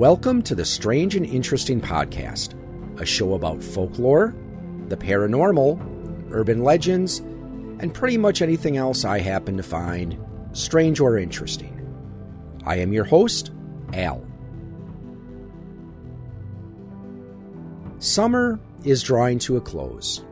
Welcome to the Strange and Interesting Podcast, a show about folklore, the paranormal, urban legends, and pretty much anything else I happen to find strange or interesting. I am your host, Al. Summer is drawing to a close.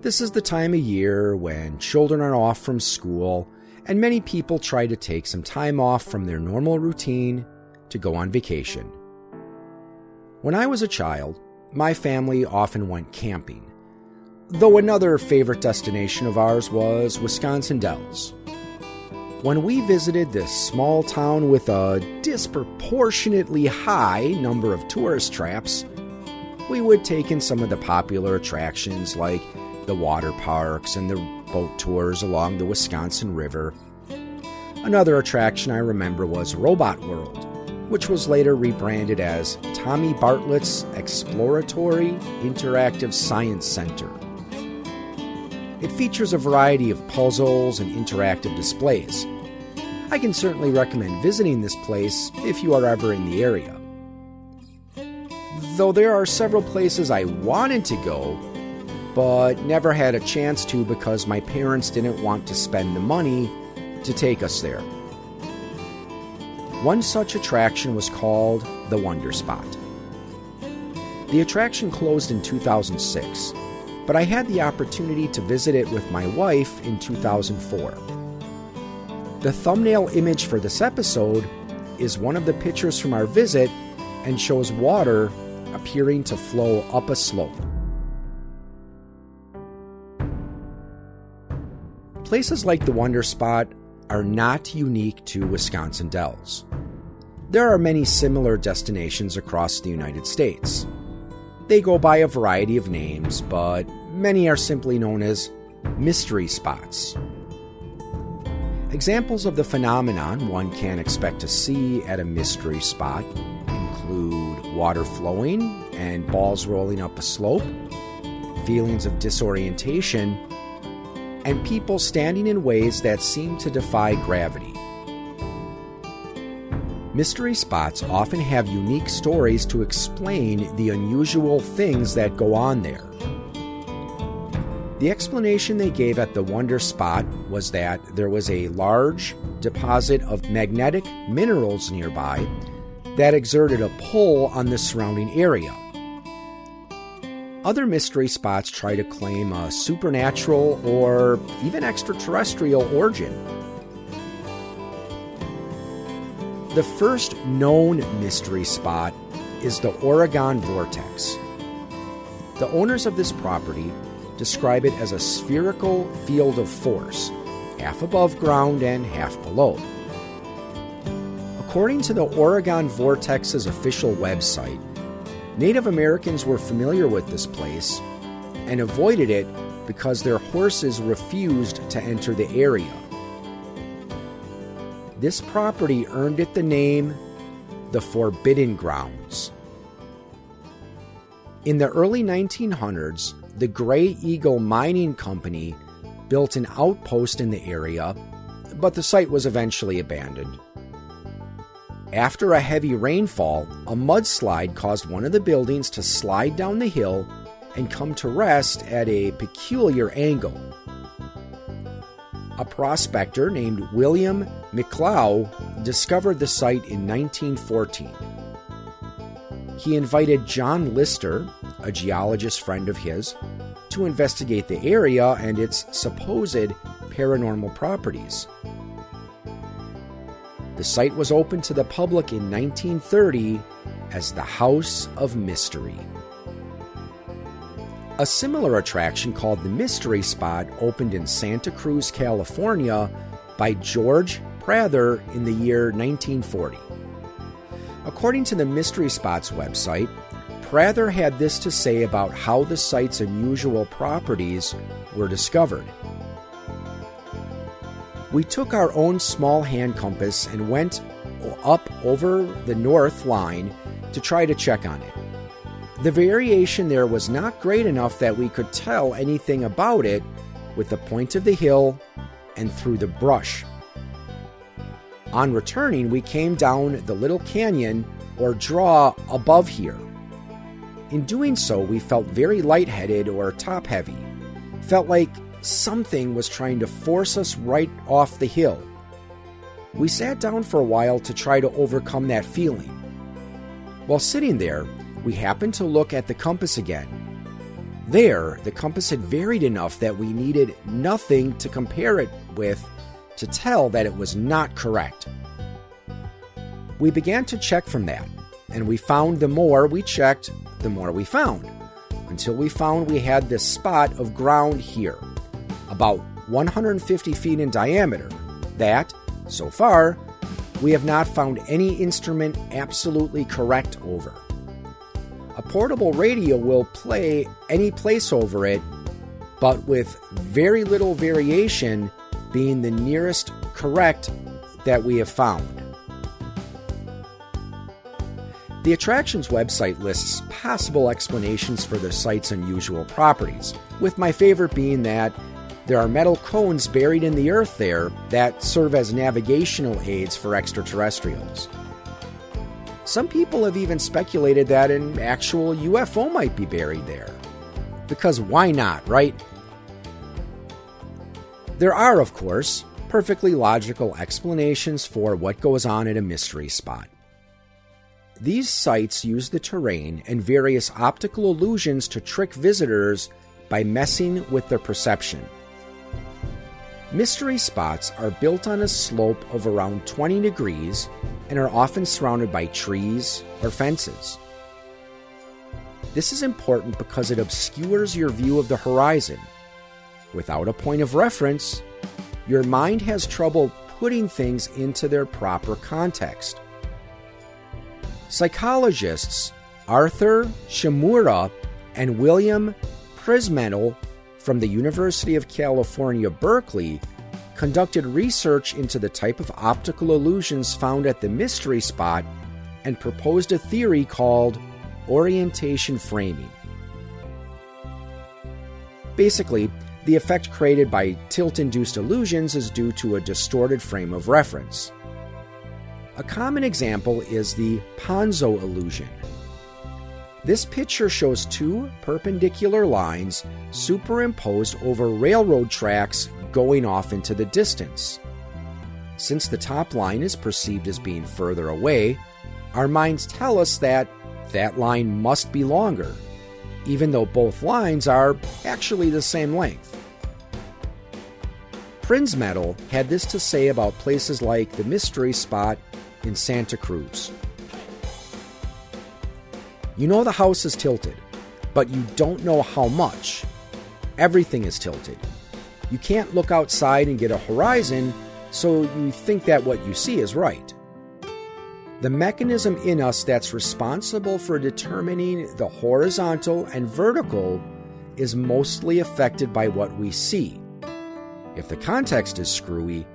This is the time of year when children are off from school and many people try to take some time off from their normal routine to go on vacation. When I was a child, my family often went camping, though another favorite destination of ours was Wisconsin Dells. When we visited this small town with a disproportionately high number of tourist traps, we would take in some of the popular attractions like the water parks and the boat tours along the Wisconsin River. Another attraction I remember was Robot World, which was later rebranded as Tommy Bartlett's Exploratory Interactive Science Center. It features a variety of puzzles and interactive displays. I can certainly recommend visiting this place if you are ever in the area. Though there are several places I wanted to go, but never had a chance to because my parents didn't want to spend the money to take us there. One such attraction was called the Wonder Spot. The attraction closed in 2006, but I had the opportunity to visit it with my wife in 2004. The thumbnail image for this episode is one of the pictures from our visit and shows water appearing to flow up a slope. Places like the Wonder Spot are not unique to Wisconsin Dells. There are many similar destinations across the United States. They go by a variety of names, but many are simply known as mystery spots. Examples of the phenomenon one can expect to see at a mystery spot include water flowing and balls rolling up a slope, feelings of disorientation, and people standing in ways that seem to defy gravity. Mystery spots often have unique stories to explain the unusual things that go on there. The explanation they gave at the Wonder Spot was that there was a large deposit of magnetic minerals nearby that exerted a pull on the surrounding area. Other mystery spots try to claim a supernatural or even extraterrestrial origin. The first known mystery spot is the Oregon Vortex. The owners of this property describe it as a spherical field of force, half above ground and half below. According to the Oregon Vortex's official website, Native Americans were familiar with this place and avoided it because their horses refused to enter the area. This property earned it the name the Forbidden Grounds. In the early 1900s, the Gray Eagle Mining Company built an outpost in the area, but the site was eventually abandoned. After a heavy rainfall, a mudslide caused one of the buildings to slide down the hill and come to rest at a peculiar angle. A prospector named William McClough discovered the site in 1914. He invited John Litster, a geologist friend of his, to investigate the area and its supposed paranormal properties. The site was opened to the public in 1930 as the House of Mystery. A similar attraction called the Mystery Spot opened in Santa Cruz, California by George Prather in the year 1940. According to the Mystery Spot's website, Prather had this to say about how the site's unusual properties were discovered. We took our own small hand compass and went up over the north line to try to check on it. The variation there was not great enough that we could tell anything about it with the point of the hill and through the brush. On returning, we came down the little canyon or draw above here. In doing so, we felt very lightheaded or top heavy. Felt like something was trying to force us right off the hill. We sat down for a while to try to overcome that feeling. While sitting there, we happened to look at the compass again. There, the compass had varied enough that we needed nothing to compare it with to tell that it was not correct. We began to check from that, and we found the more we checked, the more we found, until we found we had this spot of ground here, about 150 feet in diameter, that, so far, we have not found any instrument absolutely correct over. A portable radio will play any place over it, but with very little variation being the nearest correct that we have found. The attractions website lists possible explanations for the site's unusual properties, with my favorite being that there are metal cones buried in the earth there that serve as navigational aids for extraterrestrials. Some people have even speculated that an actual UFO might be buried there. Because why not, right? There are, of course, perfectly logical explanations for what goes on at a mystery spot. These sites use the terrain and various optical illusions to trick visitors by messing with their perception. Mystery spots are built on a slope of around 20 degrees and are often surrounded by trees or fences. This is important because it obscures your view of the horizon. Without a point of reference, your mind has trouble putting things into their proper context. Psychologists Arthur Shimamura and William Prinzmetal from the University of California, Berkeley, conducted research into the type of optical illusions found at the mystery spot and proposed a theory called orientation framing. Basically, the effect created by tilt induced illusions is due to a distorted frame of reference. A common example is the Ponzo illusion, this picture shows two perpendicular lines superimposed over railroad tracks going off into the distance. Since the top line is perceived as being further away, our minds tell us that that line must be longer, even though both lines are actually the same length. Prinzmetal had this to say about places like the mystery spot in Santa Cruz. You know the house is tilted, but you don't know how much. Everything is tilted. You can't look outside and get a horizon, so you think that what you see is right. The mechanism in us that's responsible for determining the horizontal and vertical is mostly affected by what we see. If the context is screwy,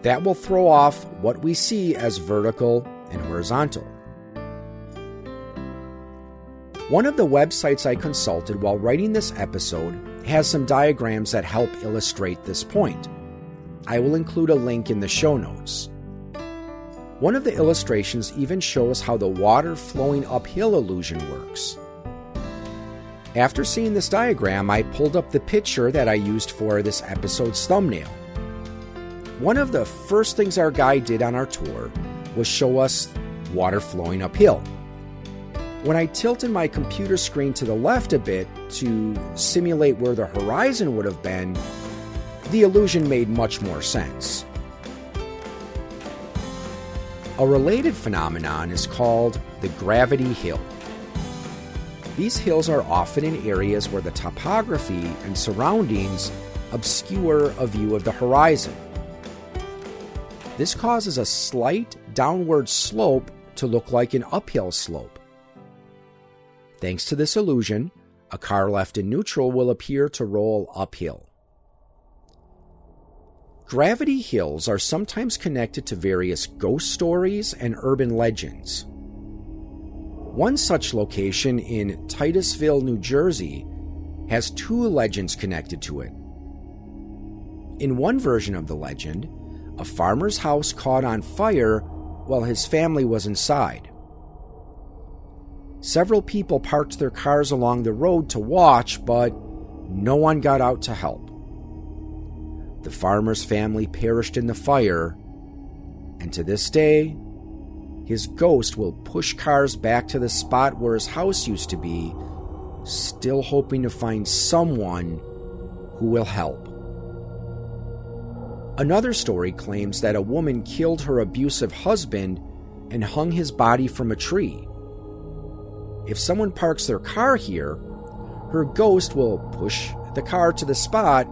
that will throw off what we see as vertical and horizontal. One of the websites I consulted while writing this episode has some diagrams that help illustrate this point. I will include a link in the show notes. One of the illustrations even shows how the water flowing uphill illusion works. After seeing this diagram, I pulled up the picture that I used for this episode's thumbnail. One of the first things our guide did on our tour was show us water flowing uphill. When I tilted my computer screen to the left a bit to simulate where the horizon would have been, the illusion made much more sense. A related phenomenon is called the gravity hill. These hills are often in areas where the topography and surroundings obscure a view of the horizon. This causes a slight downward slope to look like an uphill slope. Thanks to this illusion, a car left in neutral will appear to roll uphill. Gravity hills are sometimes connected to various ghost stories and urban legends. One such location in Titusville, New Jersey, has two legends connected to it. In one version of the legend, a farmer's house caught on fire while his family was inside. Several people parked their cars along the road to watch, but no one got out to help. The farmer's family perished in the fire, and to this day, his ghost will push cars back to the spot where his house used to be, still hoping to find someone who will help. Another story claims that a woman killed her abusive husband and hung his body from a tree. If someone parks their car here, her ghost will push the car to the spot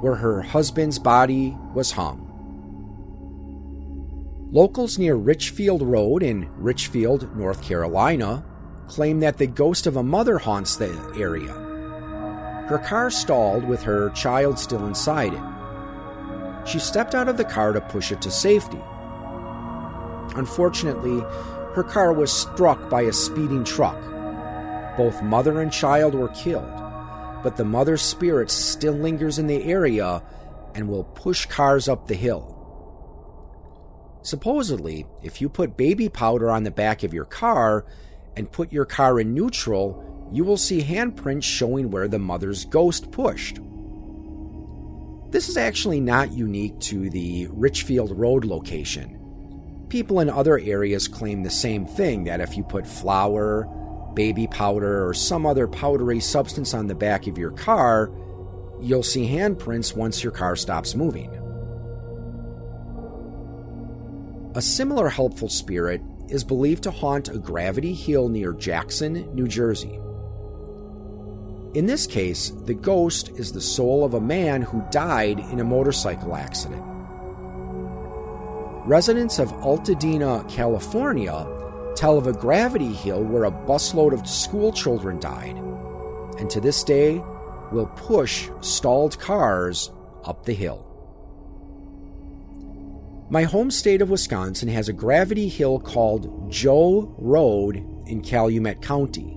where her husband's body was hung. Locals near Richfield Road in Richfield, North Carolina, claim that the ghost of a mother haunts the area. Her car stalled with her child still inside it. She stepped out of the car to push it to safety. Unfortunately, her car was struck by a speeding truck. Both mother and child were killed, but the mother's spirit still lingers in the area and will push cars up the hill. Supposedly, if you put baby powder on the back of your car and put your car in neutral, you will see handprints showing where the mother's ghost pushed. This is actually not unique to the Richfield Road location. People in other areas claim the same thing that if you put flour, baby powder, or some other powdery substance on the back of your car, you'll see handprints once your car stops moving. A similar helpful spirit is believed to haunt a gravity hill near Jackson, New Jersey. In this case, the ghost is the soul of a man who died in a motorcycle accident. Residents of Altadena, California tell of a gravity hill where a busload of school children died, and to this day will push stalled cars up the hill. My home state of Wisconsin has a gravity hill called Joe Road in Calumet County.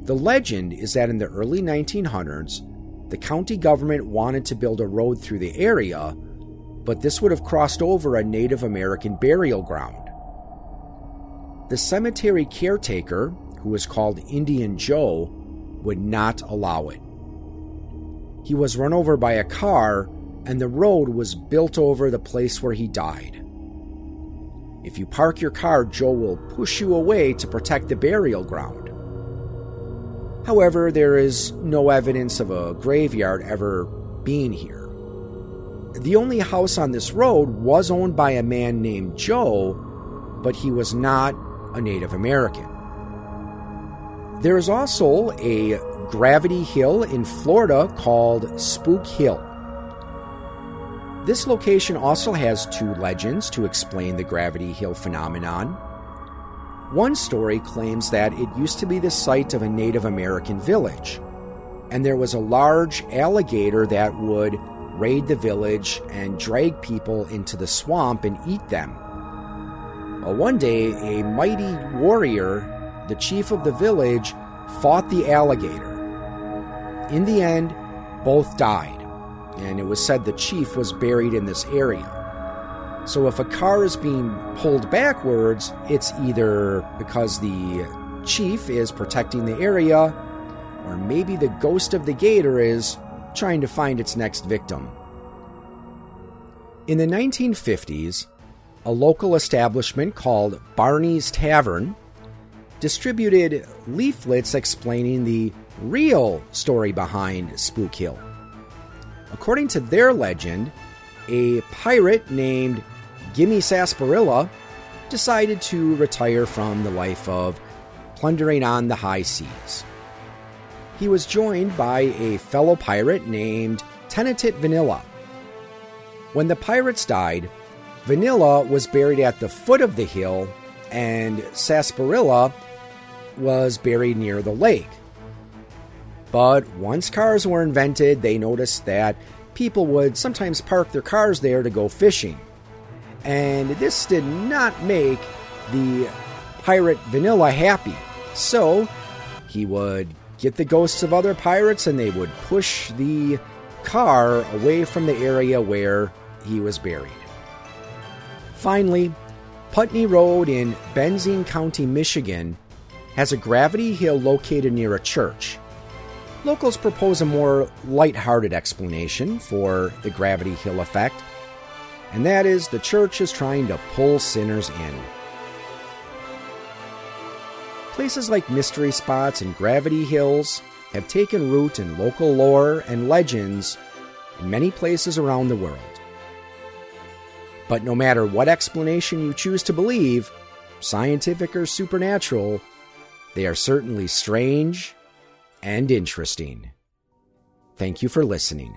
The legend is that in the early 1900s, the county government wanted to build a road through the area but this would have crossed over a Native American burial ground. The cemetery caretaker, who was called Indian Joe, would not allow it. He was run over by a car, and the road was built over the place where he died. If you park your car, Joe will push you away to protect the burial ground. However, there is no evidence of a graveyard ever being here. The only house on this road was owned by a man named Joe, but he was not a Native American. There is also a gravity hill in Florida called Spook Hill. This location also has two legends to explain the gravity hill phenomenon. One story claims that it used to be the site of a Native American village, and there was a large alligator that would raid the village, and drag people into the swamp and eat them. Well, one day, a mighty warrior, the chief of the village, fought the alligator. In the end, both died, and it was said the chief was buried in this area. So if a car is being pulled backwards, it's either because the chief is protecting the area, or maybe the ghost of the gator is trying to find its next victim. In the 1950s, a local establishment called Barney's Tavern distributed leaflets explaining the real story behind Spook Hill. According to their legend, a pirate named Gimme Sarsaparilla decided to retire from the life of plundering on the high seas he was joined by a fellow pirate named Tenatit Vanilla. When the pirates died, Vanilla was buried at the foot of the hill, and Sarsaparilla was buried near the lake. But once cars were invented, they noticed that people would sometimes park their cars there to go fishing. And this did not make the pirate Vanilla happy. So he would get the ghosts of other pirates, and they would push the car away from the area where he was buried. Finally, Putney Road in Benzie County, Michigan, has a gravity hill located near a church. Locals propose a more light-hearted explanation for the gravity hill effect, and that is the church is trying to pull sinners in. Places like mystery spots and gravity hills have taken root in local lore and legends in many places around the world. But no matter what explanation you choose to believe, scientific or supernatural, they are certainly strange and interesting. Thank you for listening.